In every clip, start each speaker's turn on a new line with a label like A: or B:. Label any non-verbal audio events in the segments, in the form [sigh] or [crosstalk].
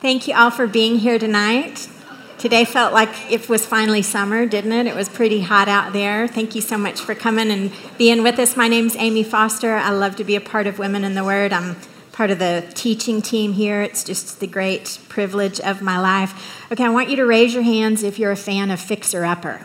A: Thank you all for being here tonight. Today felt like it was finally summer, didn't it? It was pretty hot out there. Thank you so much for coming and being with us. My name's Amy Foster. I love to be a part of Women in the Word. I'm part of the teaching team here. It's just the great privilege of my life. Okay, I want you to raise your hands if you're a fan of Fixer Upper.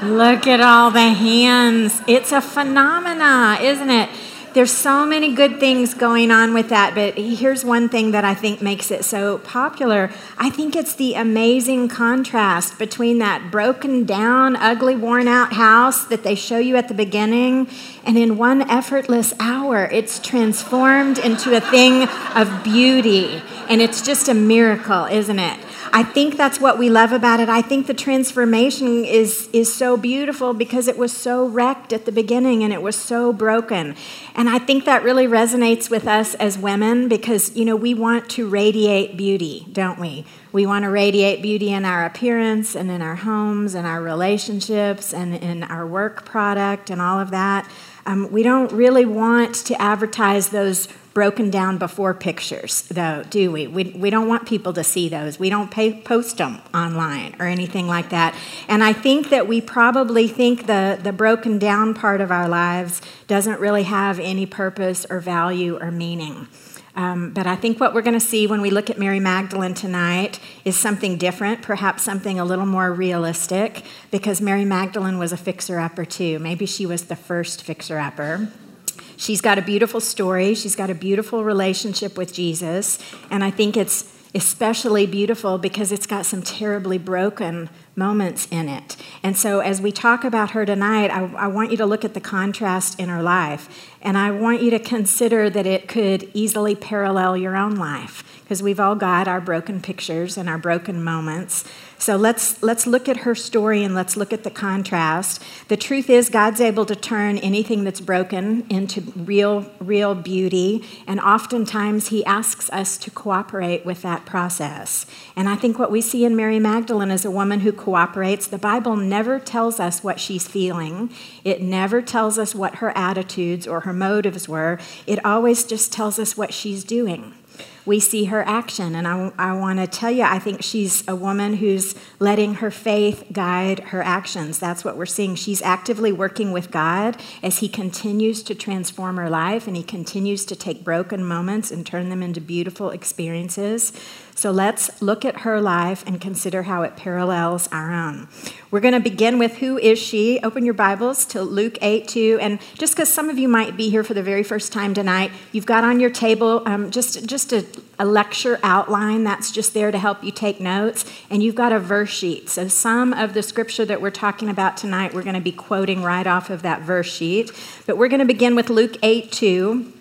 A: Look at all the hands. It's a phenomena, isn't it? There's so many good things going on with that, but here's one thing that I think makes it so popular. I think it's the amazing contrast between that broken down, ugly, worn out house that they show you at the beginning, and in one effortless hour, it's transformed into a thing of beauty. And it's just a miracle, isn't it? I think that's what we love about it. I think the transformation is, is so beautiful because it was so wrecked at the beginning and it was so broken. And I think that really resonates with us as women because, you know, we want to radiate beauty, don't we? We want to radiate beauty in our appearance and in our homes and our relationships and in our work product and all of that. Um, we don't really want to advertise those broken down before pictures, though, do we? We, we don't want people to see those. We don't pay, post them online or anything like that. And I think that we probably think the, the broken down part of our lives doesn't really have any purpose or value or meaning. Um, but I think what we're going to see when we look at Mary Magdalene tonight is something different, perhaps something a little more realistic, because Mary Magdalene was a fixer upper too. Maybe she was the first fixer upper. She's got a beautiful story. She's got a beautiful relationship with Jesus. And I think it's especially beautiful because it's got some terribly broken moments in it. And so, as we talk about her tonight, I, I, want you to look at the contrast in her life. And I want you to consider that it could easily parallel your own life because we've all got our broken pictures and our broken moments. So let's, let's look at her story and let's look at the contrast. The truth is, God's able to turn anything that's broken into real, real beauty. And oftentimes, He asks us to cooperate with that process. And I think what we see in Mary Magdalene is a woman who cooperates. The Bible never tells us what she's feeling, it never tells us what her attitudes or her motives were. It always just tells us what she's doing we see her action. And I, I want to tell you, I think she's a woman who's letting her faith guide her actions. That's what we're seeing. She's actively working with God as He continues to transform her life and He continues to take broken moments and turn them into beautiful experiences. So let's look at her life and consider how it parallels our own. We're going to begin with who is she? Open your Bibles to Luke 8 2. And just because some of you might be here for the very first time tonight, you've got on your table um, just, just a, a lecture outline that's just there to help you take notes. And you've got a verse sheet. So some of the scripture that we're talking about tonight, we're going to be quoting right off of that verse sheet. But we're going to begin with Luke 8 2.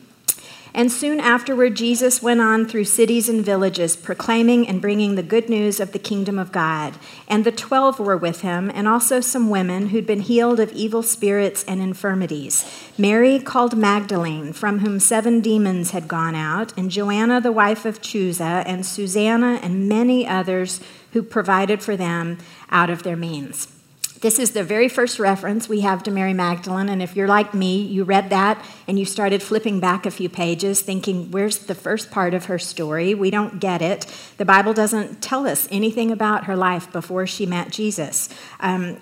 A: And soon afterward, Jesus went on through cities and villages, proclaiming and bringing the good news of the kingdom of God. And the twelve were with him, and also some women who'd been healed of evil spirits and infirmities Mary, called Magdalene, from whom seven demons had gone out, and Joanna, the wife of Chuza, and Susanna, and many others who provided for them out of their means. This is the very first reference we have to Mary Magdalene, and if you're like me, you read that and you started flipping back a few pages thinking, where's the first part of her story? We don't get it. The Bible doesn't tell us anything about her life before she met Jesus. Um,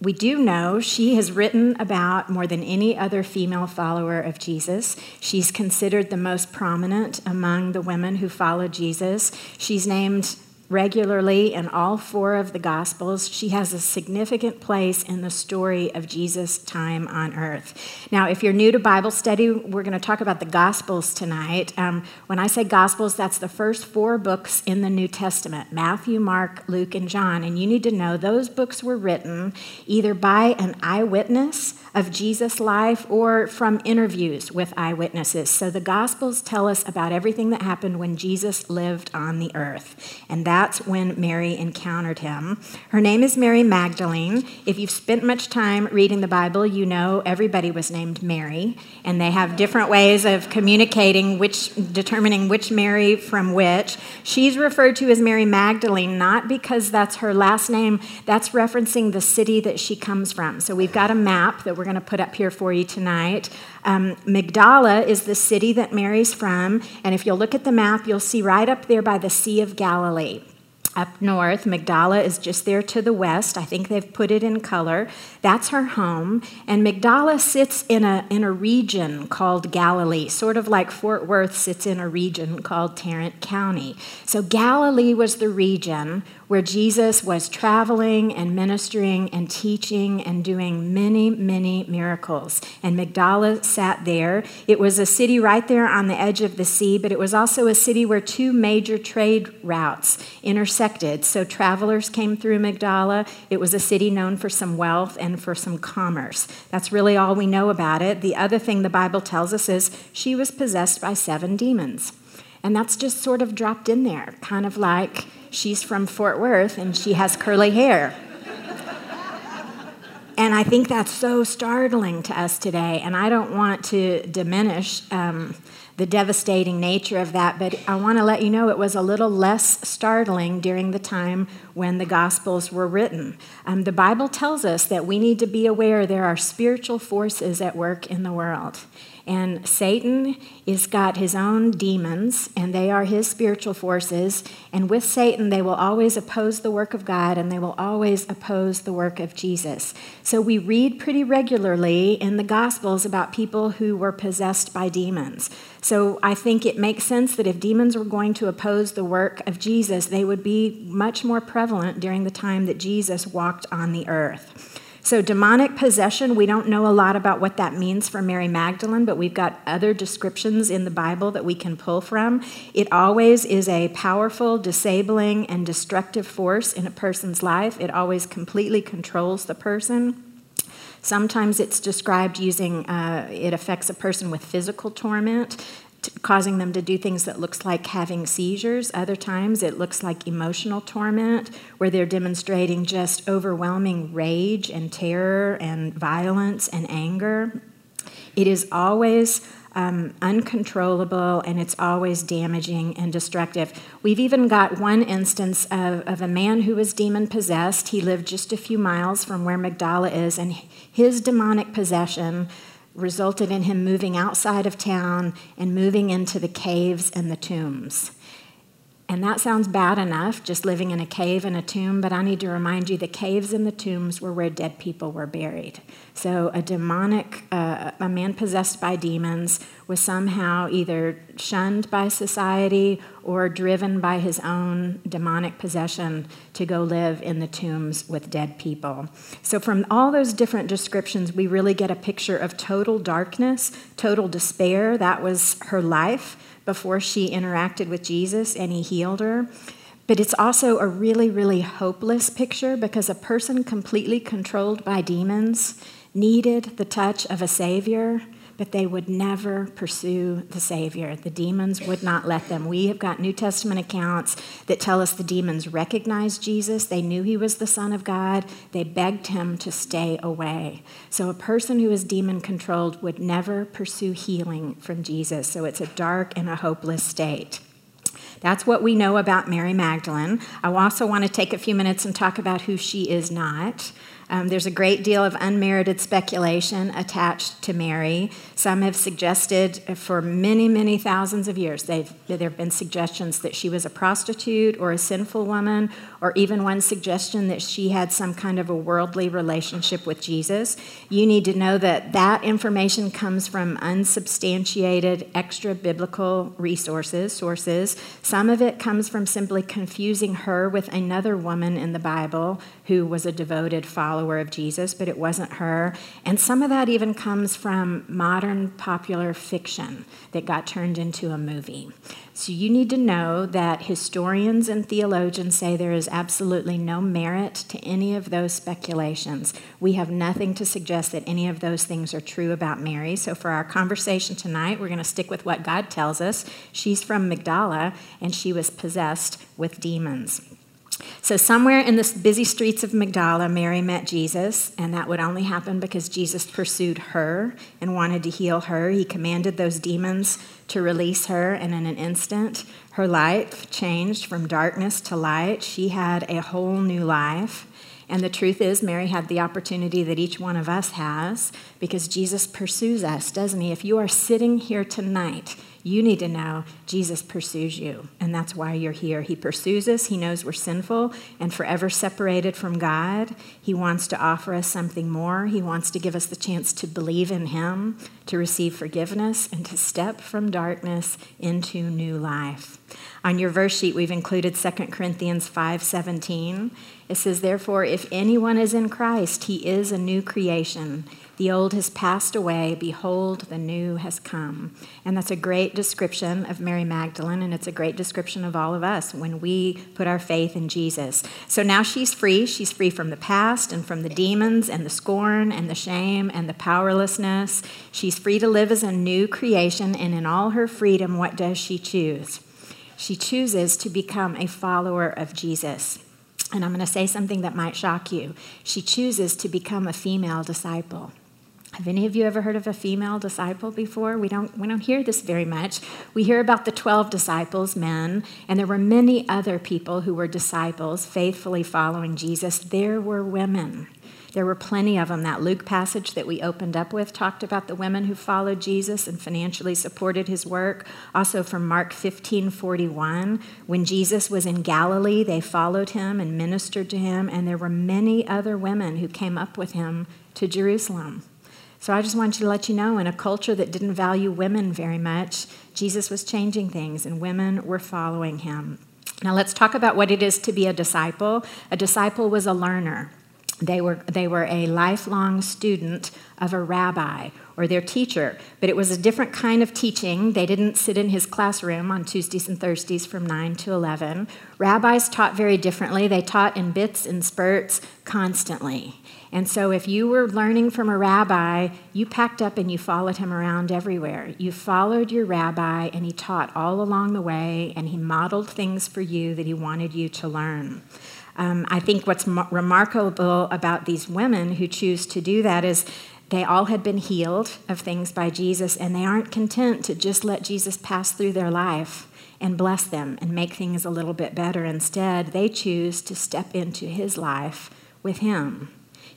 A: we do know she has written about more than any other female follower of Jesus. She's considered the most prominent among the women who followed Jesus. She's named regularly in all four of the Gospels. She has a significant place in the story of Jesus' time on earth. Now, if you're new to Bible study, we're going to talk about the Gospels tonight. Um, when I say Gospels, that's the first four books in the New Testament Matthew, Mark, Luke, and John. And you need to know those books were written either by an eyewitness of Jesus' life or from interviews with eyewitnesses. So the Gospels tell us about everything that happened when Jesus lived on the earth. And that's when Mary encountered him. Her name is Mary Magdalene. If you've spent much time reading the Bible, you know everybody was named Mary, and they have different ways of communicating which determining which Mary from which. She's referred to as Mary Magdalene not because that's her last name, that's referencing the city that she comes from. So we've got a map that we're going to put up here for you tonight Um, Magdala is the city that Mary's from, and if you'll look at the map, you'll see right up there by the Sea of Galilee up north. Magdala is just there to the west. I think they've put it in color. That's her home. And Magdala sits in a, in a region called Galilee, sort of like Fort Worth sits in a region called Tarrant County. So Galilee was the region where Jesus was traveling and ministering and teaching and doing many, many miracles. And Magdala sat there. It was a city right there on the edge of the sea, but it was also a city where two major trade routes intersected. So travelers came through Magdala. It was a city known for some wealth and for some commerce. That's really all we know about it. The other thing the Bible tells us is she was possessed by seven demons. And that's just sort of dropped in there, kind of like she's from Fort Worth and she has curly hair. and I think that's so startling to us today. And I don't want to diminish um, the devastating nature of that, but I want to let you know it was a little less startling during the time when the Gospels were written. Um, the Bible tells us that we need to be aware there are spiritual forces at work in the world. And Satan has got his own demons, and they are his spiritual forces. And with Satan, they will always oppose the work of God, and they will always oppose the work of Jesus. So we read pretty regularly in the Gospels about people who were possessed by demons. So I think it makes sense that if demons were going to oppose the work of Jesus, they would be much more prevalent during the time that Jesus walked on the earth. So, demonic possession, we don't know a lot about what that means for Mary Magdalene, but we've got other descriptions in the Bible that we can pull from. It always is a powerful, disabling, and destructive force in a person's life, it always completely controls the person. Sometimes it's described using, uh, it affects a person with physical torment causing them to do things that looks like having seizures other times it looks like emotional torment where they're demonstrating just overwhelming rage and terror and violence and anger it is always um, uncontrollable and it's always damaging and destructive. We've even got one instance of, of a man who was demon possessed. He lived just a few miles from where Magdala is, and his demonic possession resulted in him moving outside of town and moving into the caves and the tombs. And that sounds bad enough, just living in a cave and a tomb, but I need to remind you the caves and the tombs were where dead people were buried. So a demonic, uh, a man possessed by demons was somehow either shunned by society or driven by his own demonic possession to go live in the tombs with dead people. So, from all those different descriptions, we really get a picture of total darkness, total despair. That was her life before she interacted with Jesus and he healed her. But it's also a really, really hopeless picture because a person completely controlled by demons needed the touch of a Savior but they would never pursue the Savior. The demons would not let them. We have got New Testament accounts that tell us the demons recognized Jesus. They knew he was the Son of God. They begged him to stay away. So a person who is demon controlled would never pursue healing from Jesus. So it's a dark and a hopeless state. That's what we know about Mary Magdalene. I also want to take a few minutes and talk about who she is not. Um, there's a great deal of unmerited speculation attached to Mary. Some have suggested for many, many thousands of years, there have been suggestions that she was a prostitute or a sinful woman, or even one suggestion that she had some kind of a worldly relationship with Jesus. You need to know that that information comes from unsubstantiated extra biblical resources, sources. Some of it comes from simply confusing her with another woman in the Bible who was a devoted follower of Jesus, but it wasn't her. And some of that even comes from modern popular fiction that got turned into a movie. So you need to know that historians and theologians say there is absolutely no merit to any of those speculations. We have nothing to suggest that any of those things are true about Mary. So for our conversation tonight, we're going to stick with what God tells us. She's from Magdala and she was possessed with demons. So, somewhere in the busy streets of Magdala, Mary met Jesus, and that would only happen because Jesus pursued her and wanted to heal her. He commanded those demons to release her, and in an instant, her life changed from darkness to light. She had a whole new life. And the truth is, Mary had the opportunity that each one of us has because Jesus pursues us, doesn't he? If you are sitting here tonight, you need to know Jesus pursues you, and that's why you're here. He pursues us. He knows we're sinful and forever separated from God. He wants to offer us something more. He wants to give us the chance to believe in Him, to receive forgiveness, and to step from darkness into new life. On your verse sheet, we've included 2 Corinthians 5:17. It says, "Therefore, if anyone is in Christ, he is a new creation. The old has passed away, behold, the new has come. And that's a great description of Mary Magdalene, and it's a great description of all of us when we put our faith in Jesus. So now she's free. She's free from the past and from the demons and the scorn and the shame and the powerlessness. She's free to live as a new creation, and in all her freedom, what does she choose? She chooses to become a follower of Jesus. And I'm going to say something that might shock you. She chooses to become a female disciple. Have any of you ever heard of a female disciple before? We don't, we don't hear this very much. We hear about the 12 disciples, men, and there were many other people who were disciples, faithfully following Jesus. There were women. There were plenty of them. That Luke passage that we opened up with talked about the women who followed Jesus and financially supported his work. Also from Mark 15 41, when Jesus was in Galilee, they followed him and ministered to him, and there were many other women who came up with him to Jerusalem. So I just wanted to let you know in a culture that didn't value women very much, Jesus was changing things and women were following him. Now let's talk about what it is to be a disciple. A disciple was a learner. They were, they were a lifelong student of a rabbi or their teacher, but it was a different kind of teaching. They didn't sit in his classroom on Tuesdays and Thursdays from 9 to 11. Rabbis taught very differently. They taught in bits and spurts constantly. And so, if you were learning from a rabbi, you packed up and you followed him around everywhere. You followed your rabbi, and he taught all along the way, and he modeled things for you that he wanted you to learn. Um, I think what's m- remarkable about these women who choose to do that is they all had been healed of things by Jesus, and they aren't content to just let Jesus pass through their life and bless them and make things a little bit better. Instead, they choose to step into his life with him.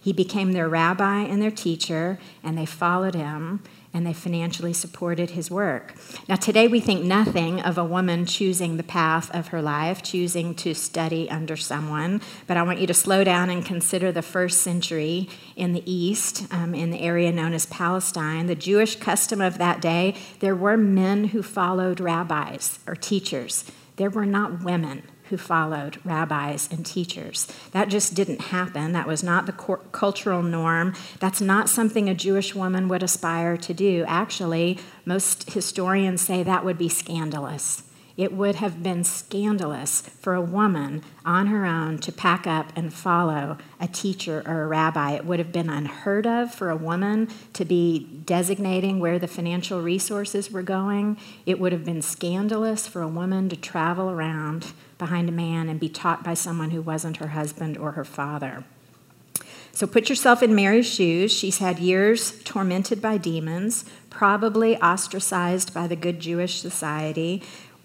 A: He became their rabbi and their teacher, and they followed him and they financially supported his work. Now, today we think nothing of a woman choosing the path of her life, choosing to study under someone, but I want you to slow down and consider the first century in the East, um, in the area known as Palestine. The Jewish custom of that day, there were men who followed rabbis or teachers, there were not women who followed rabbis and teachers. That just didn't happen. That was not the cultural norm. That's not something a Jewish woman would aspire to do. Actually, most historians say that would be scandalous. It would have been scandalous for a woman on her own to pack up and follow a teacher or a rabbi. It would have been unheard of for a woman to be designating where the financial resources were going. It would have been scandalous for a woman to travel around behind a man and be taught by someone who wasn't her husband or her father. So put yourself in Mary's shoes. She's had years tormented by demons, probably ostracized by the good Jewish society,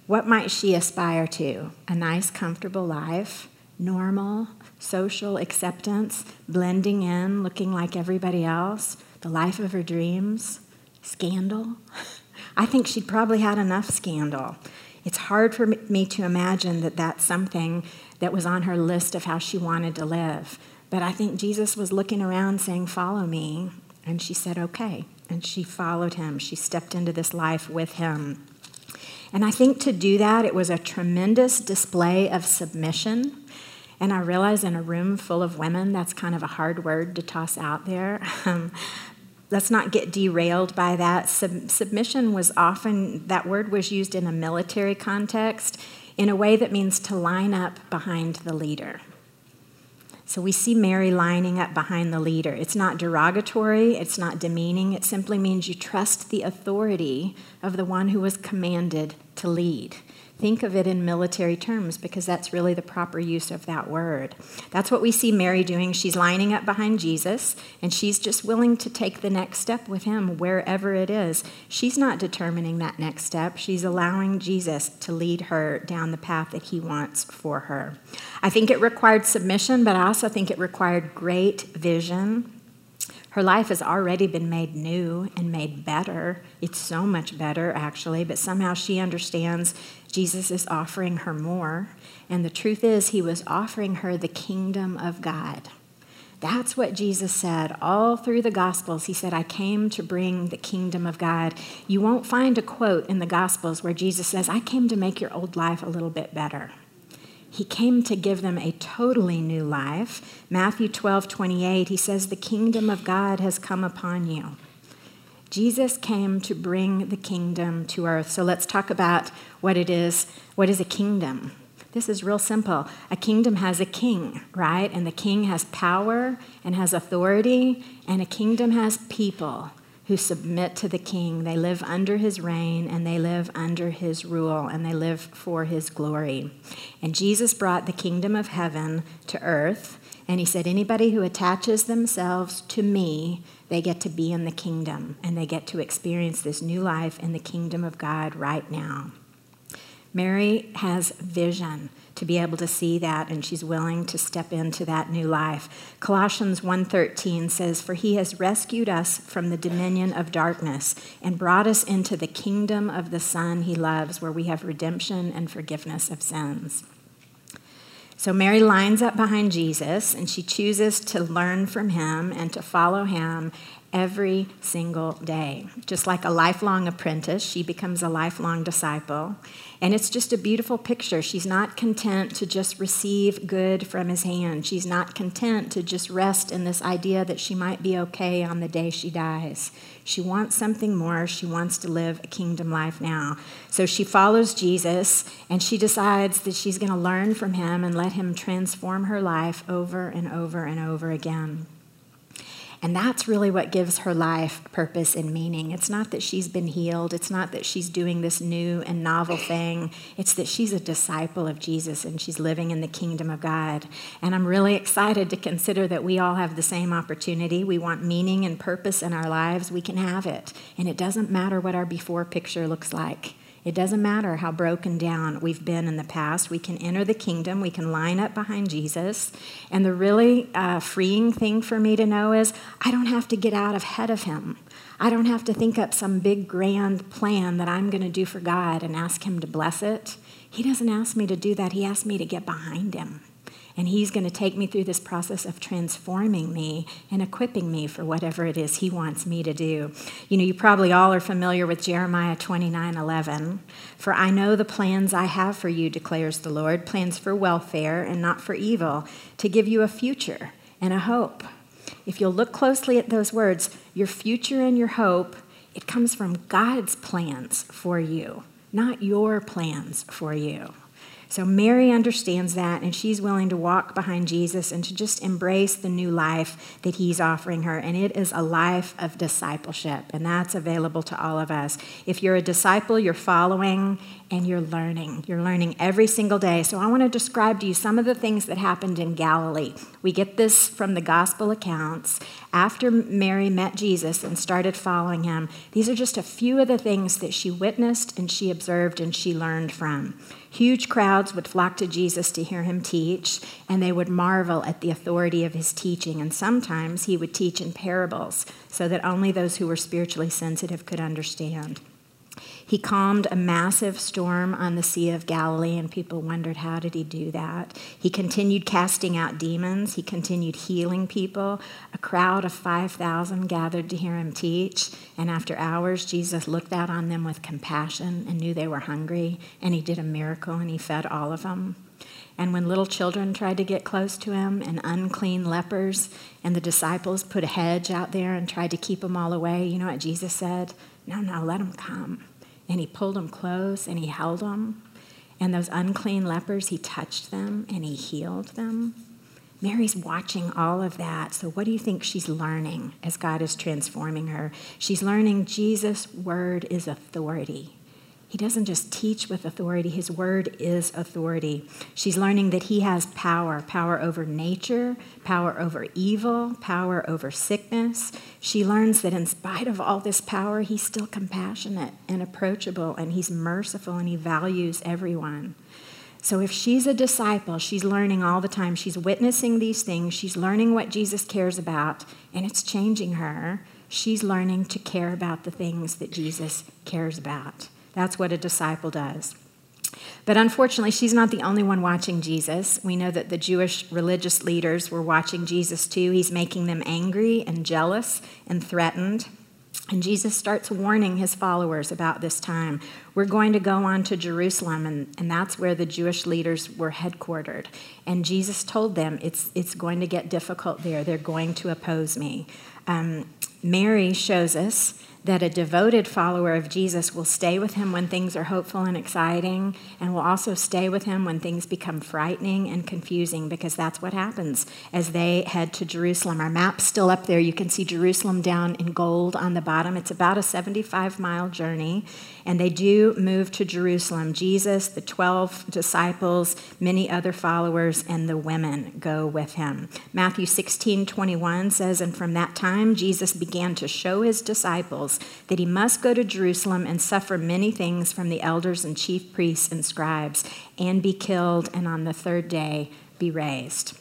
A: what might she aspire to? A nice, comfortable life, normal, social acceptance, blending in, looking like everybody else, the life of her dreams, scandal? [laughs] I think she'd probably had enough scandal. It's hard for me to imagine that that's something that was on her list of how she wanted to live. But I think Jesus was looking around saying, Follow me. And she said, Okay. And she followed him. She stepped into this life with him. And I think to do that, it was a tremendous display of submission. And I realize in a room full of women, that's kind of a hard word to toss out there. [laughs] Um, Let's not get derailed by that. Sub- submission was often, that word was used in a military context in a way that means to line up behind the leader. So we see Mary lining up behind the leader. It's not derogatory, it's not demeaning, it simply means you trust the authority of the one who was commanded to lead. Think of it in military terms because that's really the proper use of that word. That's what we see Mary doing. She's lining up behind Jesus and she's just willing to take the next step with him wherever it is. She's not determining that next step, she's allowing Jesus to lead her down the path that he wants for her. I think it required submission, but I also think it required great vision her life has already been made new and made better. It's so much better, actually, but somehow she understands Jesus is offering her more. And the truth is, he was offering her the kingdom of God. That's what Jesus said all through the Gospels. He said, I came to bring the kingdom of God. You won't find a quote in the Gospels where Jesus says, I came to make your old life a little bit better. He came to give them a totally new life. Matthew 12, 28, he says, The kingdom of God has come upon you. Jesus came to bring the kingdom to earth. So let's talk about what it is. What is a kingdom? This is real simple. A kingdom has a king, right? And the king has power and has authority, and a kingdom has people who submit to the king. They live under his reign and they live under his rule and they live for his glory. And Jesus brought the kingdom of heaven to earth. And he said, Anybody who attaches themselves to me, they get to be in the kingdom and they get to experience this new life in the kingdom of God right now. Mary has vision to be able to see that and she's willing to step into that new life. Colossians 1:13 says for he has rescued us from the dominion of darkness and brought us into the kingdom of the son he loves where we have redemption and forgiveness of sins. So Mary lines up behind Jesus and she chooses to learn from him and to follow him every single day. Just like a lifelong apprentice, she becomes a lifelong disciple. And it's just a beautiful picture. She's not content to just receive good from his hand. She's not content to just rest in this idea that she might be okay on the day she dies. She wants something more. She wants to live a kingdom life now. So she follows Jesus and she decides that she's going to learn from him and let him transform her life over and over and over again. And that's really what gives her life purpose and meaning. It's not that she's been healed, it's not that she's doing this new and novel thing. It's that she's a disciple of Jesus and she's living in the kingdom of God. And I'm really excited to consider that we all have the same opportunity. We want meaning and purpose in our lives, we can have it. And it doesn't matter what our before picture looks like. It doesn't matter how broken down we've been in the past. We can enter the kingdom, we can line up behind Jesus. And the really uh, freeing thing for me to know is I don't have to get out ahead of him. I don't have to think up some big grand plan that I'm going to do for God and ask him to bless it. He doesn't ask me to do that, he asks me to get behind him. And He's going to take me through this process of transforming me and equipping me for whatever it is He wants me to do. You know, you probably all are familiar with Jeremiah 29 11. For I know the plans I have for you, declares the Lord plans for welfare and not for evil, to give you a future and a hope. If you'll look closely at those words, your future and your hope, it comes from God's plans for you, not your plans for you. So Mary understands that, and she's willing to walk behind Jesus and to just embrace the new life that he's offering her. And it is a life of discipleship, and that's available to all of us. If you're a disciple, you're following and you're learning. You're learning every single day. So I want to describe to you some of the things that happened in Galilee. We get this from the gospel accounts. After Mary met Jesus and started following him, these are just a few of the things that she witnessed and she observed and she learned from. Huge crowds would flock to Jesus to hear him teach, and they would marvel at the authority of his teaching. And sometimes he would teach in parables so that only those who were spiritually sensitive could understand. He calmed a massive storm on the Sea of Galilee, and people wondered, how did he do that? He continued casting out demons, he continued healing people. A crowd of 5,000 gathered to hear him teach, and after hours, Jesus looked out on them with compassion and knew they were hungry, and he did a miracle and he fed all of them. And when little children tried to get close to him, and unclean lepers, and the disciples put a hedge out there and tried to keep them all away, you know what Jesus said? No, no, let them come and he pulled them close and he held them. And those unclean lepers, he touched them and he healed them. Mary's watching all of that. So, what do you think she's learning as God is transforming her? She's learning Jesus' word is authority. He doesn't just teach with authority, his word is authority. She's learning that he has power power over nature, power over evil, power over sickness. She learns that in spite of all this power, he's still compassionate and approachable, and he's merciful, and he values everyone. So if she's a disciple, she's learning all the time. She's witnessing these things, she's learning what Jesus cares about, and it's changing her. She's learning to care about the things that Jesus cares about. That's what a disciple does. But unfortunately, she's not the only one watching Jesus. We know that the Jewish religious leaders were watching Jesus too. He's making them angry and jealous and threatened. And Jesus starts warning his followers about this time. We're going to go on to Jerusalem, and, and that's where the Jewish leaders were headquartered. And Jesus told them it's, it's going to get difficult there. They're going to oppose me. Um, Mary shows us that a devoted follower of Jesus will stay with him when things are hopeful and exciting, and will also stay with him when things become frightening and confusing, because that's what happens as they head to Jerusalem. Our map's still up there. You can see Jerusalem down in gold on the bottom. It's about a 75 mile journey, and they do move to Jerusalem. Jesus, the 12 disciples, many other followers, and the women go with him. Matthew 16 21 says, And from that time, Jesus began to show his disciples that he must go to Jerusalem and suffer many things from the elders and chief priests and scribes, and be killed, and on the third day be raised.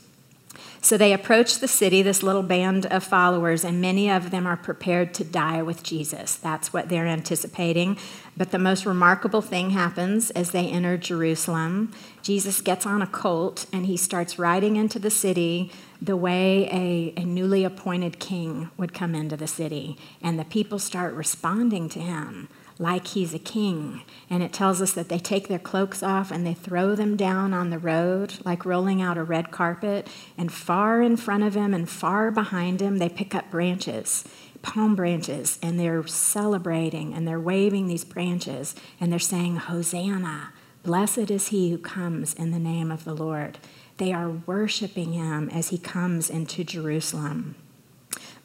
A: So they approach the city, this little band of followers, and many of them are prepared to die with Jesus. That's what they're anticipating. But the most remarkable thing happens as they enter Jerusalem. Jesus gets on a colt and he starts riding into the city the way a, a newly appointed king would come into the city. And the people start responding to him like he's a king. And it tells us that they take their cloaks off and they throw them down on the road, like rolling out a red carpet. And far in front of him and far behind him, they pick up branches, palm branches, and they're celebrating and they're waving these branches and they're saying, Hosanna, blessed is he who comes in the name of the Lord. They are worshiping him as he comes into Jerusalem.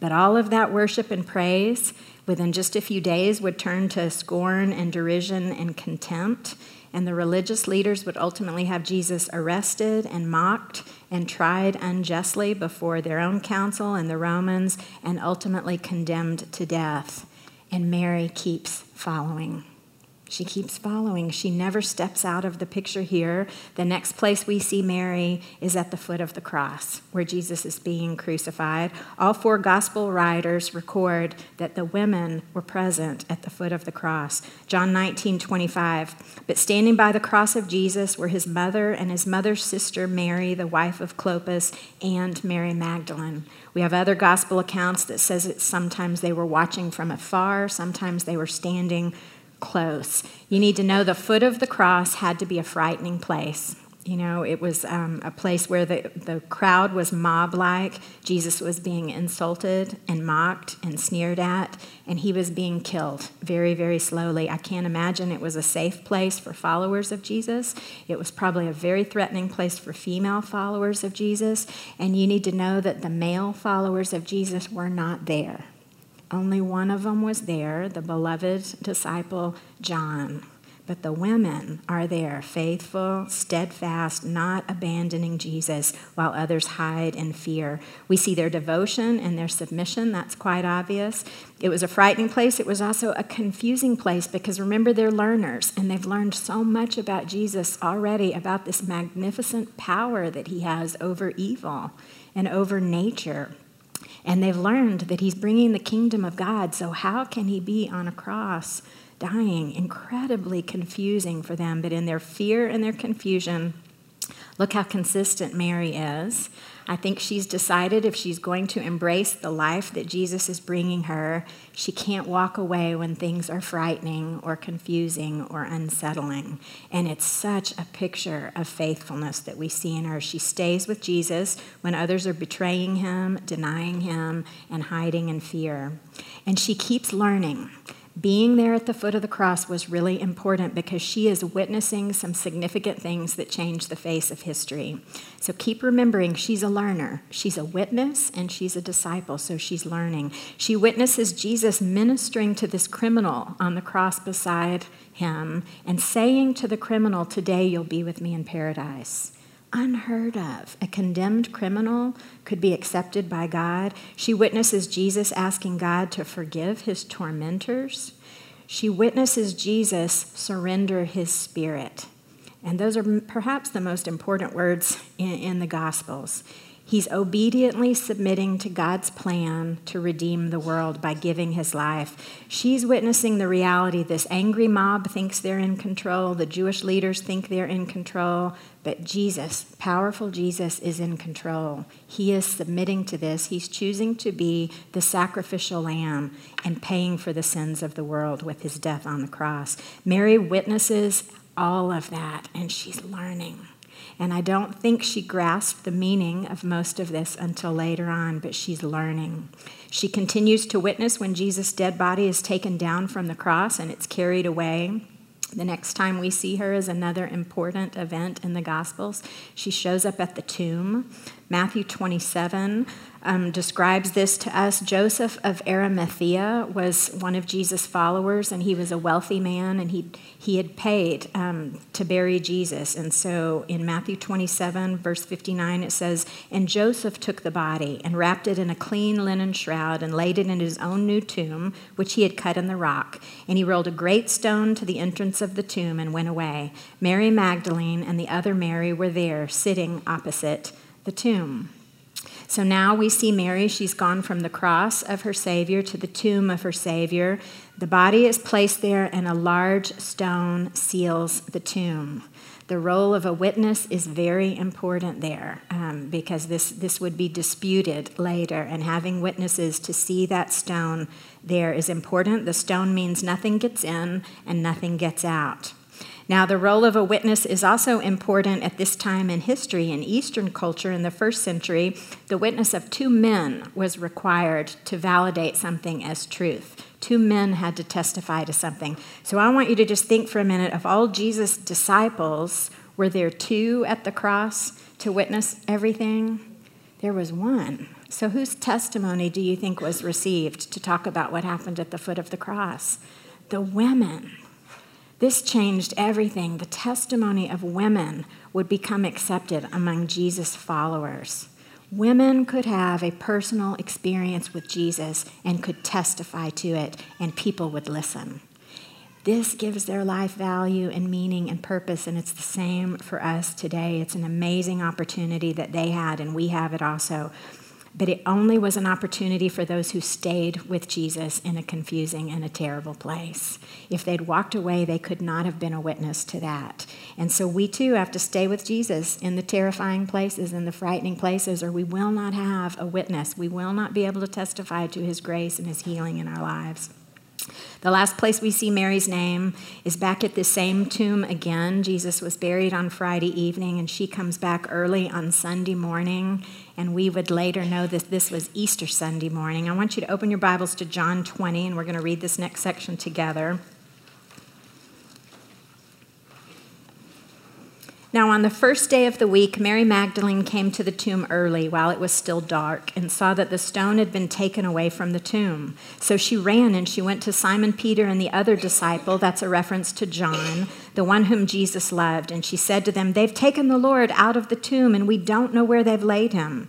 A: But all of that worship and praise within just a few days would turn to scorn and derision and contempt. And the religious leaders would ultimately have Jesus arrested and mocked and tried unjustly before their own council and the Romans and ultimately condemned to death. And Mary keeps following. She keeps following. She never steps out of the picture here. The next place we see Mary is at the foot of the cross, where Jesus is being crucified. All four gospel writers record that the women were present at the foot of the cross. John 19, 25. But standing by the cross of Jesus were his mother and his mother's sister Mary, the wife of Clopas, and Mary Magdalene. We have other gospel accounts that says that sometimes they were watching from afar, sometimes they were standing close. You need to know the foot of the cross had to be a frightening place. You know, it was um, a place where the, the crowd was mob like. Jesus was being insulted and mocked and sneered at, and he was being killed very, very slowly. I can't imagine it was a safe place for followers of Jesus. It was probably a very threatening place for female followers of Jesus. And you need to know that the male followers of Jesus were not there. Only one of them was there, the beloved disciple John. But the women are there, faithful, steadfast, not abandoning Jesus while others hide in fear. We see their devotion and their submission, that's quite obvious. It was a frightening place. It was also a confusing place because remember, they're learners and they've learned so much about Jesus already, about this magnificent power that he has over evil and over nature. And they've learned that he's bringing the kingdom of God. So, how can he be on a cross dying? Incredibly confusing for them. But in their fear and their confusion, look how consistent Mary is. I think she's decided if she's going to embrace the life that Jesus is bringing her, she can't walk away when things are frightening or confusing or unsettling. And it's such a picture of faithfulness that we see in her. She stays with Jesus when others are betraying him, denying him, and hiding in fear. And she keeps learning being there at the foot of the cross was really important because she is witnessing some significant things that change the face of history. So keep remembering she's a learner. She's a witness and she's a disciple, so she's learning. She witnesses Jesus ministering to this criminal on the cross beside him and saying to the criminal, Today you'll be with me in paradise unheard of. A condemned criminal could be accepted by God. She witnesses Jesus asking God to forgive his tormentors. She witnesses Jesus surrender his spirit. And those are perhaps the most important words in, in the Gospels. He's obediently submitting to God's plan to redeem the world by giving his life. She's witnessing the reality this angry mob thinks they're in control, the Jewish leaders think they're in control, but Jesus, powerful Jesus, is in control. He is submitting to this. He's choosing to be the sacrificial lamb and paying for the sins of the world with his death on the cross. Mary witnesses all of that, and she's learning. And I don't think she grasped the meaning of most of this until later on, but she's learning. She continues to witness when Jesus' dead body is taken down from the cross and it's carried away. The next time we see her is another important event in the Gospels. She shows up at the tomb. Matthew 27 um, describes this to us. Joseph of Arimathea was one of Jesus' followers, and he was a wealthy man, and he, he had paid um, to bury Jesus. And so in Matthew 27, verse 59, it says, And Joseph took the body and wrapped it in a clean linen shroud and laid it in his own new tomb, which he had cut in the rock. And he rolled a great stone to the entrance of the tomb and went away. Mary Magdalene and the other Mary were there, sitting opposite the tomb. So now we see Mary, she's gone from the cross of her Savior to the tomb of her Savior. The body is placed there, and a large stone seals the tomb. The role of a witness is very important there um, because this, this would be disputed later, and having witnesses to see that stone there is important. The stone means nothing gets in and nothing gets out. Now, the role of a witness is also important at this time in history. In Eastern culture in the first century, the witness of two men was required to validate something as truth. Two men had to testify to something. So I want you to just think for a minute of all Jesus' disciples, were there two at the cross to witness everything? There was one. So whose testimony do you think was received to talk about what happened at the foot of the cross? The women. This changed everything. The testimony of women would become accepted among Jesus' followers. Women could have a personal experience with Jesus and could testify to it, and people would listen. This gives their life value and meaning and purpose, and it's the same for us today. It's an amazing opportunity that they had, and we have it also but it only was an opportunity for those who stayed with Jesus in a confusing and a terrible place. If they'd walked away, they could not have been a witness to that. And so we too have to stay with Jesus in the terrifying places and the frightening places, or we will not have a witness. We will not be able to testify to his grace and his healing in our lives. The last place we see Mary's name is back at the same tomb again. Jesus was buried on Friday evening, and she comes back early on Sunday morning. And we would later know that this was Easter Sunday morning. I want you to open your Bibles to John 20, and we're going to read this next section together. Now, on the first day of the week, Mary Magdalene came to the tomb early while it was still dark and saw that the stone had been taken away from the tomb. So she ran and she went to Simon Peter and the other disciple, that's a reference to John, the one whom Jesus loved, and she said to them, They've taken the Lord out of the tomb and we don't know where they've laid him.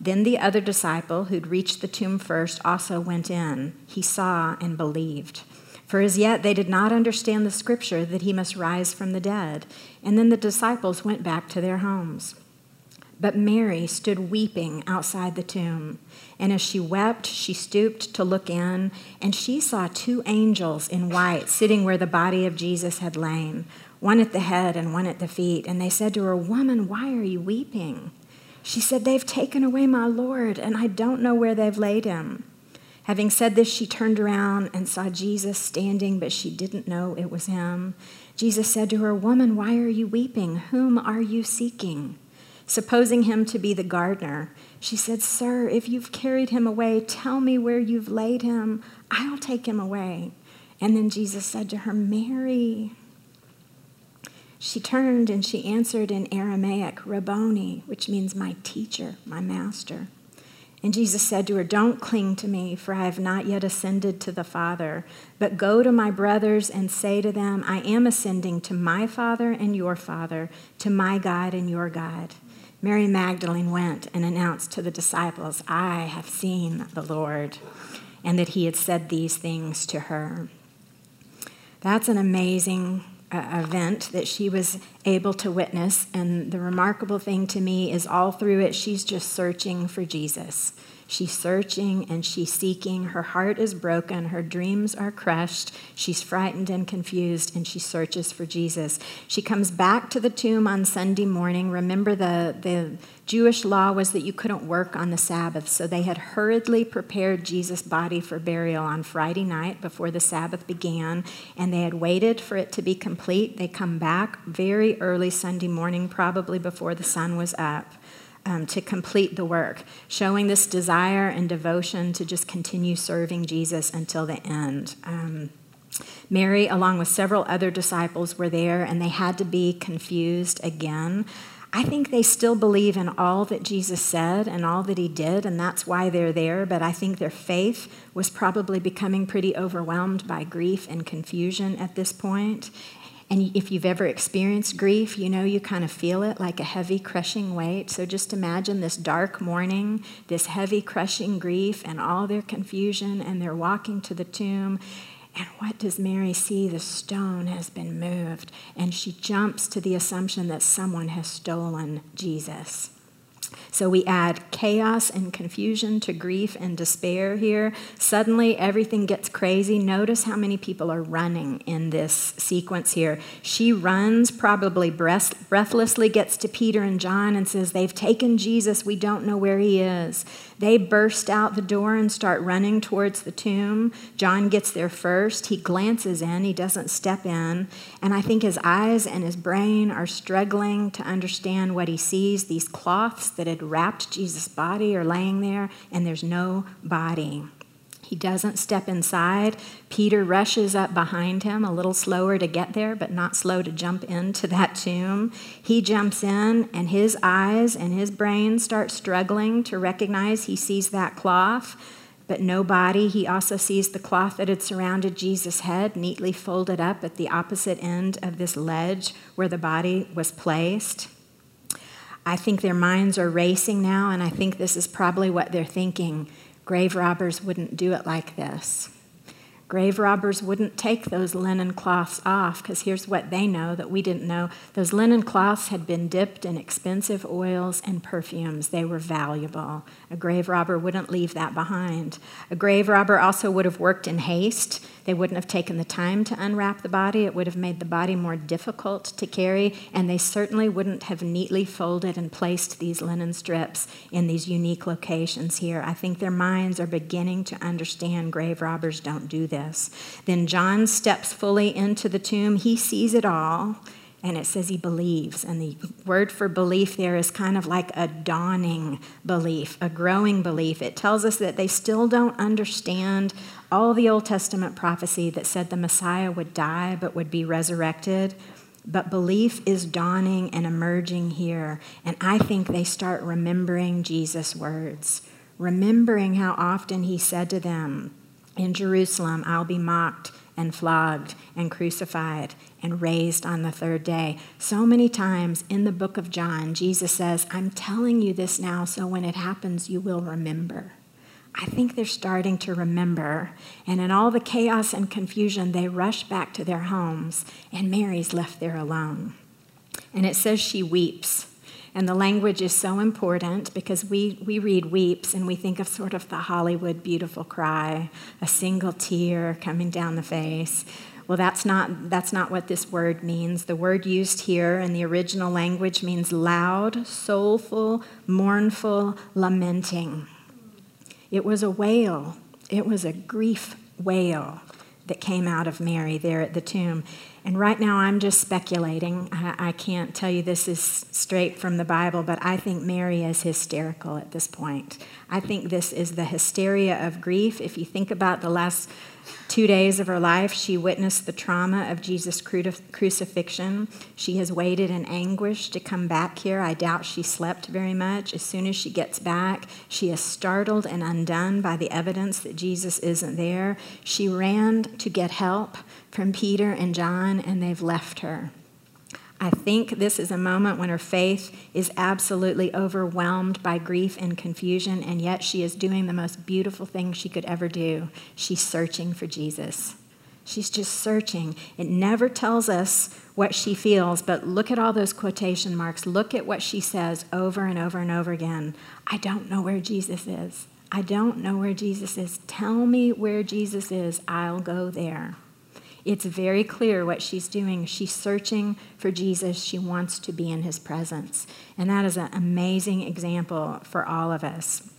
A: Then the other disciple, who'd reached the tomb first, also went in. He saw and believed. For as yet they did not understand the scripture that he must rise from the dead. And then the disciples went back to their homes. But Mary stood weeping outside the tomb. And as she wept, she stooped to look in, and she saw two angels in white sitting where the body of Jesus had lain one at the head and one at the feet. And they said to her, Woman, why are you weeping? She said, They've taken away my Lord, and I don't know where they've laid him. Having said this, she turned around and saw Jesus standing, but she didn't know it was him. Jesus said to her, Woman, why are you weeping? Whom are you seeking? Supposing him to be the gardener, she said, Sir, if you've carried him away, tell me where you've laid him. I'll take him away. And then Jesus said to her, Mary. She turned and she answered in Aramaic, Rabboni, which means my teacher, my master. And Jesus said to her, Don't cling to me, for I have not yet ascended to the Father, but go to my brothers and say to them, I am ascending to my Father and your Father, to my God and your God. Mary Magdalene went and announced to the disciples, I have seen the Lord, and that he had said these things to her. That's an amazing uh, event that she was able to witness. And the remarkable thing to me is all through it, she's just searching for Jesus. She's searching and she's seeking. Her heart is broken. Her dreams are crushed. She's frightened and confused, and she searches for Jesus. She comes back to the tomb on Sunday morning. Remember, the, the Jewish law was that you couldn't work on the Sabbath, so they had hurriedly prepared Jesus' body for burial on Friday night before the Sabbath began, and they had waited for it to be complete. They come back very early Sunday morning, probably before the sun was up um, to complete the work, showing this desire and devotion to just continue serving Jesus until the end. Um, Mary, along with several other disciples, were there and they had to be confused again. I think they still believe in all that Jesus said and all that he did, and that's why they're there. But I think their faith was probably becoming pretty overwhelmed by grief and confusion at this point. And if you've ever experienced grief, you know you kind of feel it like a heavy, crushing weight. So just imagine this dark morning, this heavy, crushing grief, and all their confusion, and they're walking to the tomb. And what does Mary see? The stone has been moved. And she jumps to the assumption that someone has stolen Jesus. So we add chaos and confusion to grief and despair here. Suddenly, everything gets crazy. Notice how many people are running in this sequence here. She runs, probably breath- breathlessly gets to Peter and John and says, They've taken Jesus. We don't know where he is. They burst out the door and start running towards the tomb. John gets there first. He glances in, he doesn't step in. And I think his eyes and his brain are struggling to understand what he sees. These cloths that had wrapped Jesus' body are laying there, and there's no body. He doesn't step inside. Peter rushes up behind him, a little slower to get there, but not slow to jump into that tomb. He jumps in, and his eyes and his brain start struggling to recognize he sees that cloth, but no body. He also sees the cloth that had surrounded Jesus' head, neatly folded up at the opposite end of this ledge where the body was placed. I think their minds are racing now, and I think this is probably what they're thinking. Grave robbers wouldn't do it like this. Grave robbers wouldn't take those linen cloths off because here's what they know that we didn't know. Those linen cloths had been dipped in expensive oils and perfumes. They were valuable. A grave robber wouldn't leave that behind. A grave robber also would have worked in haste. They wouldn't have taken the time to unwrap the body. It would have made the body more difficult to carry, and they certainly wouldn't have neatly folded and placed these linen strips in these unique locations here. I think their minds are beginning to understand grave robbers don't do this. Then John steps fully into the tomb. He sees it all and it says he believes. And the word for belief there is kind of like a dawning belief, a growing belief. It tells us that they still don't understand all the Old Testament prophecy that said the Messiah would die but would be resurrected. But belief is dawning and emerging here. And I think they start remembering Jesus' words, remembering how often he said to them, In Jerusalem, I'll be mocked and flogged and crucified and raised on the third day. So many times in the book of John, Jesus says, I'm telling you this now so when it happens, you will remember. I think they're starting to remember. And in all the chaos and confusion, they rush back to their homes, and Mary's left there alone. And it says she weeps. And the language is so important because we, we read weeps and we think of sort of the Hollywood beautiful cry, a single tear coming down the face. Well, that's not, that's not what this word means. The word used here in the original language means loud, soulful, mournful, lamenting. It was a wail, it was a grief wail that came out of Mary there at the tomb. And right now, I'm just speculating. I, I, can't tell you this is straight from the Bible, but I think Mary is hysterical at this point. I think this is the hysteria of grief. If you think about the last two days of her life, she witnessed the trauma of Jesus' crucifixion. She has waited in anguish to come back here. I doubt she slept very much. As soon as she gets back, she is startled and undone by the evidence that Jesus isn't there. She ran to get help from Peter and John, and they've left her. I think this is a moment when her faith is absolutely overwhelmed by grief and confusion, and yet she is doing the most beautiful thing she could ever do. She's searching for Jesus. She's just searching. It never tells us what she feels, but look at all those quotation marks. Look at what she says over and over and over again. I don't know where Jesus is. I don't know where Jesus is. Tell me where Jesus is. I'll go there. It's very clear what she's doing. She's searching for Jesus. She wants to be in his presence. And that is an amazing example for all of us.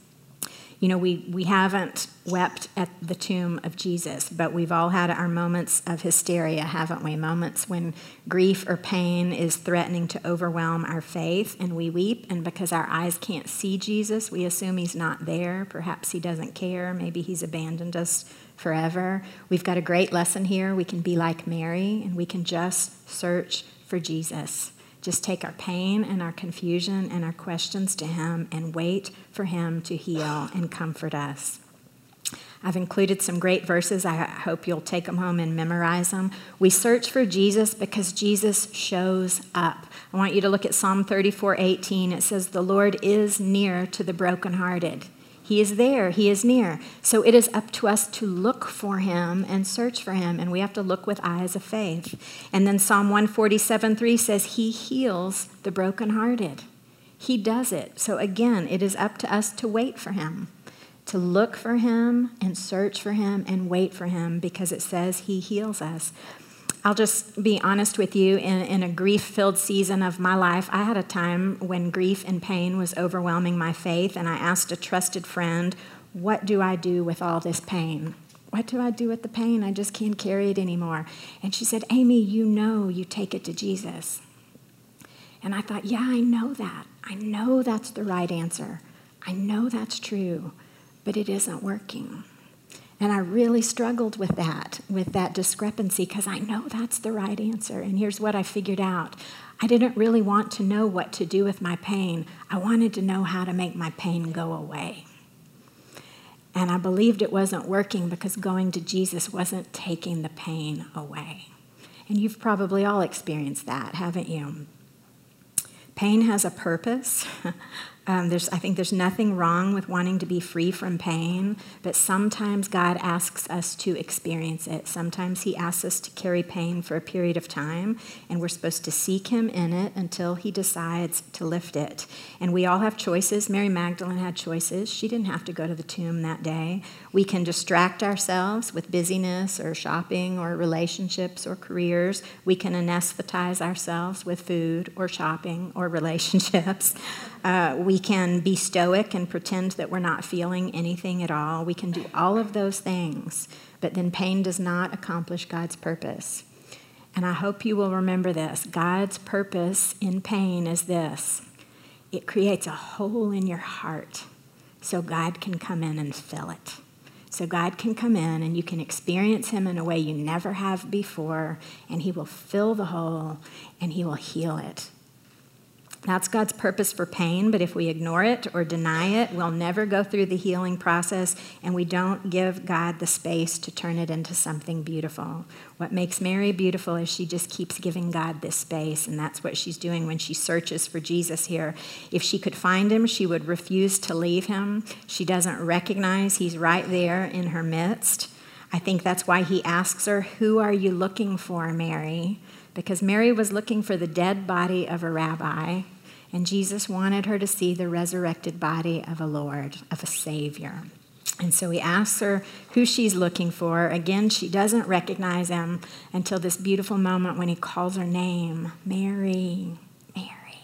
A: You know, we, we haven't wept at the tomb of Jesus, but we've all had our moments of hysteria, haven't we? Moments when grief or pain is threatening to overwhelm our faith and we weep. And because our eyes can't see Jesus, we assume he's not there. Perhaps he doesn't care. Maybe he's abandoned us forever. We've got a great lesson here. We can be like Mary and we can just search for Jesus. Just take our pain and our confusion and our questions to Him and wait for Him to heal and comfort us. I've included some great verses. I hope you'll take them home and memorize them. We search for Jesus because Jesus shows up. I want you to look at Psalm 34 18. It says, The Lord is near to the brokenhearted. He is there, He is near. So it is up to us to look for Him and search for Him, and we have to look with eyes of faith. And then Psalm 147 3 says, He heals the brokenhearted. He does it. So again, it is up to us to wait for Him, to look for Him and search for Him and wait for Him because it says He heals us. I'll just be honest with you. In, in a grief filled season of my life, I had a time when grief and pain was overwhelming my faith, and I asked a trusted friend, What do I do with all this pain? What do I do with the pain? I just can't carry it anymore. And she said, Amy, you know you take it to Jesus. And I thought, Yeah, I know that. I know that's the right answer. I know that's true, but it isn't working. And I really struggled with that, with that discrepancy, because I know that's the right answer. And here's what I figured out I didn't really want to know what to do with my pain, I wanted to know how to make my pain go away. And I believed it wasn't working because going to Jesus wasn't taking the pain away. And you've probably all experienced that, haven't you? Pain has a purpose. [laughs] Um, there's, I think there's nothing wrong with wanting to be free from pain, but sometimes God asks us to experience it. Sometimes He asks us to carry pain for a period of time, and we're supposed to seek Him in it until He decides to lift it. And we all have choices. Mary Magdalene had choices. She didn't have to go to the tomb that day. We can distract ourselves with busyness or shopping or relationships or careers. We can anesthetize ourselves with food or shopping or [laughs] relationships. Uh, we can be stoic and pretend that we're not feeling anything at all. We can do all of those things, but then pain does not accomplish God's purpose. And I hope you will remember this God's purpose in pain is this it creates a hole in your heart so God can come in and fill it. So God can come in and you can experience Him in a way you never have before, and He will fill the hole and He will heal it. That's God's purpose for pain, but if we ignore it or deny it, we'll never go through the healing process and we don't give God the space to turn it into something beautiful. What makes Mary beautiful is she just keeps giving God this space, and that's what she's doing when she searches for Jesus here. If she could find him, she would refuse to leave him. She doesn't recognize he's right there in her midst. I think that's why he asks her, Who are you looking for, Mary? Because Mary was looking for the dead body of a rabbi and Jesus wanted her to see the resurrected body of a Lord, of a Savior. And so he asks her who she's looking for. Again, she doesn't recognize him until this beautiful moment when he calls her name Mary. Mary.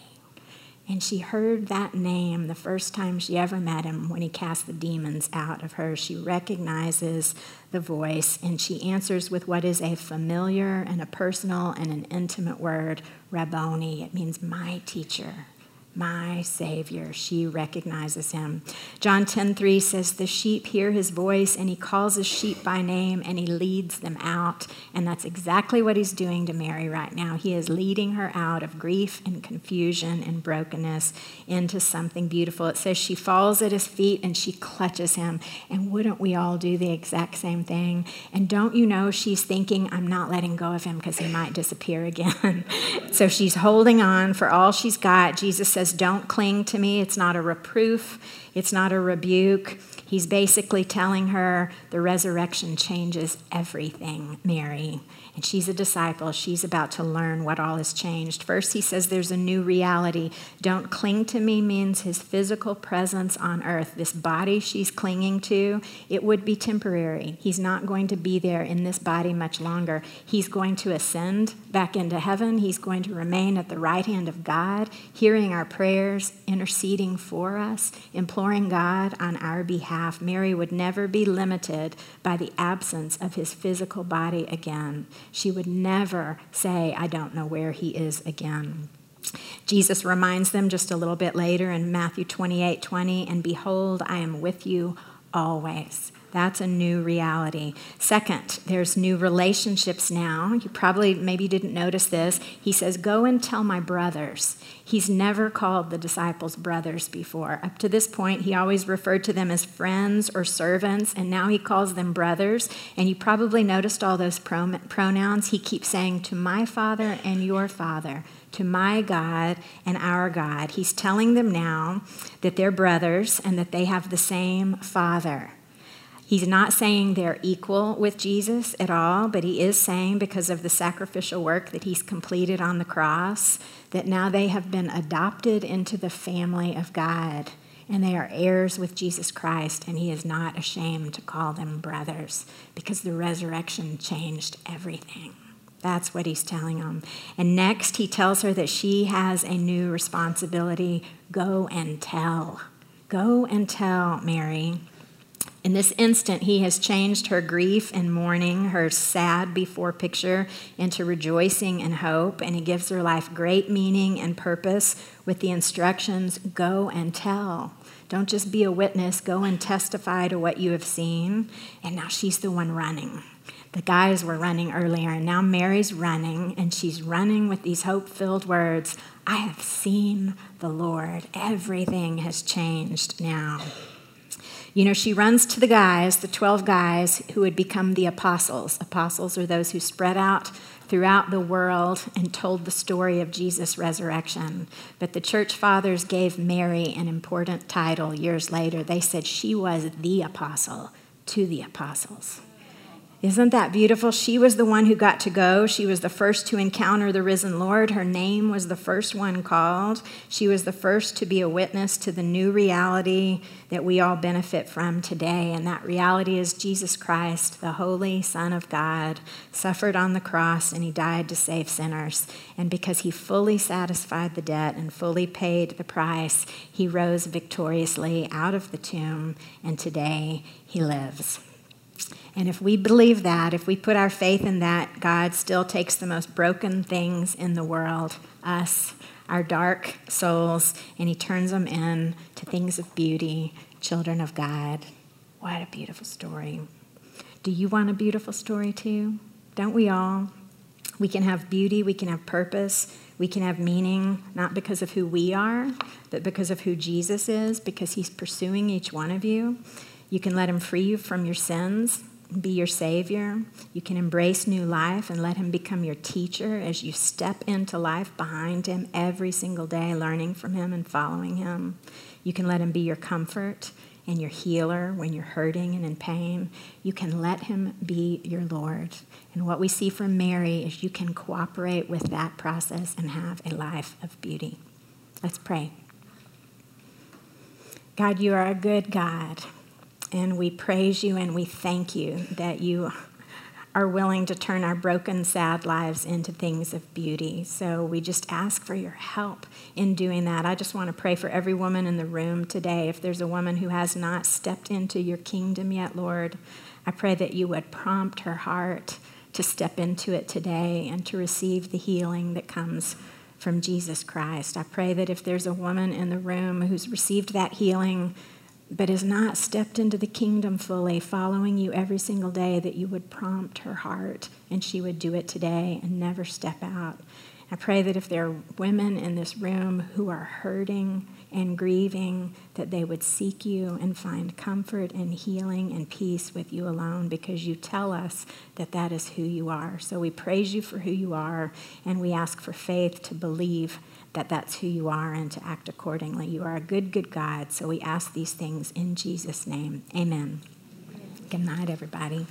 A: And she heard that name the first time she ever met him when he cast the demons out of her. She recognizes the voice and she answers with what is a familiar and a personal and an intimate word, Rabboni. It means my teacher my savior. She recognizes him. John 10:3 says the sheep hear his voice and he calls his sheep by name and he leads them out. And that's exactly what he's doing to mary right now. He is leading her out of grief and confusion and brokenness into something beautiful. It says she falls at his feet and she clutches him. And wouldn't we all do the exact same thing? And don't you know she's thinking i'm not letting go of him because he might disappear again. [laughs] So she's holding on for all she's got. Jesus says says, Don't cling to me. It's not a reproof, it's not a rebuke. He's basically telling her the resurrection changes everything, Mary. And she's a disciple. She's about to learn what all has changed. First, he says there's a new reality. Don't cling to me means his physical presence on earth. This body she's clinging to, it would be temporary. He's not going to be there in this body much longer. He's going to ascend back into heaven. He's going to remain at the right hand of God, hearing our prayers, interceding for us, imploring God on our behalf. Mary would never be limited by the absence of his physical body again. She would never say, I don't know where he is again. Jesus reminds them just a little bit later in Matthew 28 20, and behold, I am with you always. That's a new reality. Second, there's new relationships now. You probably maybe didn't notice this. He says, Go and tell my brothers. He's never called the disciples brothers before. Up to this point, he always referred to them as friends or servants, and now he calls them brothers. And you probably noticed all those pronouns. He keeps saying, To my father and your father to my God and our God. He's telling them now that they're brothers and that they have the same Father. He's not saying they're equal with Jesus at all, but he is saying because of the sacrificial work that he's completed on the cross, that now they have been adopted into the family of God and they are heirs with Jesus Christ, and he is not ashamed to call them brothers because the resurrection changed everything. That's what he's telling them. And next, he tells her that she has a new responsibility go and tell. Go and tell Mary in this instant, he has changed her grief and mourning, her sad before picture, into rejoicing and hope, and he gives her life great meaning and purpose with the instructions go and tell. Don't just be a witness, go and testify to what you have seen. And now she's the one running. The guys were running earlier, and now Mary's running, and she's running with these hope filled words I have seen the Lord. Everything has changed now. You know, she runs to the guys, the 12 guys who would become the apostles. Apostles are those who spread out throughout the world and told the story of Jesus' resurrection. But the church fathers gave Mary an important title years later. They said she was the apostle to the apostles. Isn't that beautiful? She was the one who got to go. She was the first to encounter the risen Lord. Her name was the first one called. She was the first to be a witness to the new reality that we all benefit from today. And that reality is Jesus Christ, the Holy Son of God, suffered on the cross and he died to save sinners. And because he fully satisfied the debt and fully paid the price, he rose victoriously out of the tomb. And today he lives. And if we believe that, if we put our faith in that, God still takes the most broken things in the world, us, our dark souls, and He turns them in to things of beauty, children of God. What a beautiful story. Do you want a beautiful story too? Don't we all? We can have beauty, we can have purpose, we can have meaning, not because of who we are, but because of who Jesus is, because He's pursuing each one of you. You can let Him free you from your sins be your Savior. You can embrace new life and let Him become your teacher as you step into life behind Him every single day, learning from Him and following Him. You can let Him be your comfort and your healer when you're hurting and in pain. You can let Him be your Lord. And what we see from Mary is you can cooperate with that process and have a life of beauty. Let's pray. God, you are a good God. And we praise you and we thank you that you are willing to turn our broken, sad lives into things of beauty. So we just ask for your help in doing that. I just want to pray for every woman in the room today. If there's a woman who has not stepped into your kingdom yet, Lord, I pray that you would prompt her heart to step into it today and to receive the healing that comes from Jesus Christ. I pray that if there's a woman in the room who's received that healing, but has not stepped into the kingdom fully, following you every single day, that you would prompt her heart and she would do it today and never step out. I pray that if there are women in this room who are hurting and grieving, that they would seek you and find comfort and healing and peace with you alone because you tell us that that is who you are. So we praise you for who you are and we ask for faith to believe that that's who you are and to act accordingly. You are a good, good God. So we ask these things in Jesus' name. Amen. Good night, everybody.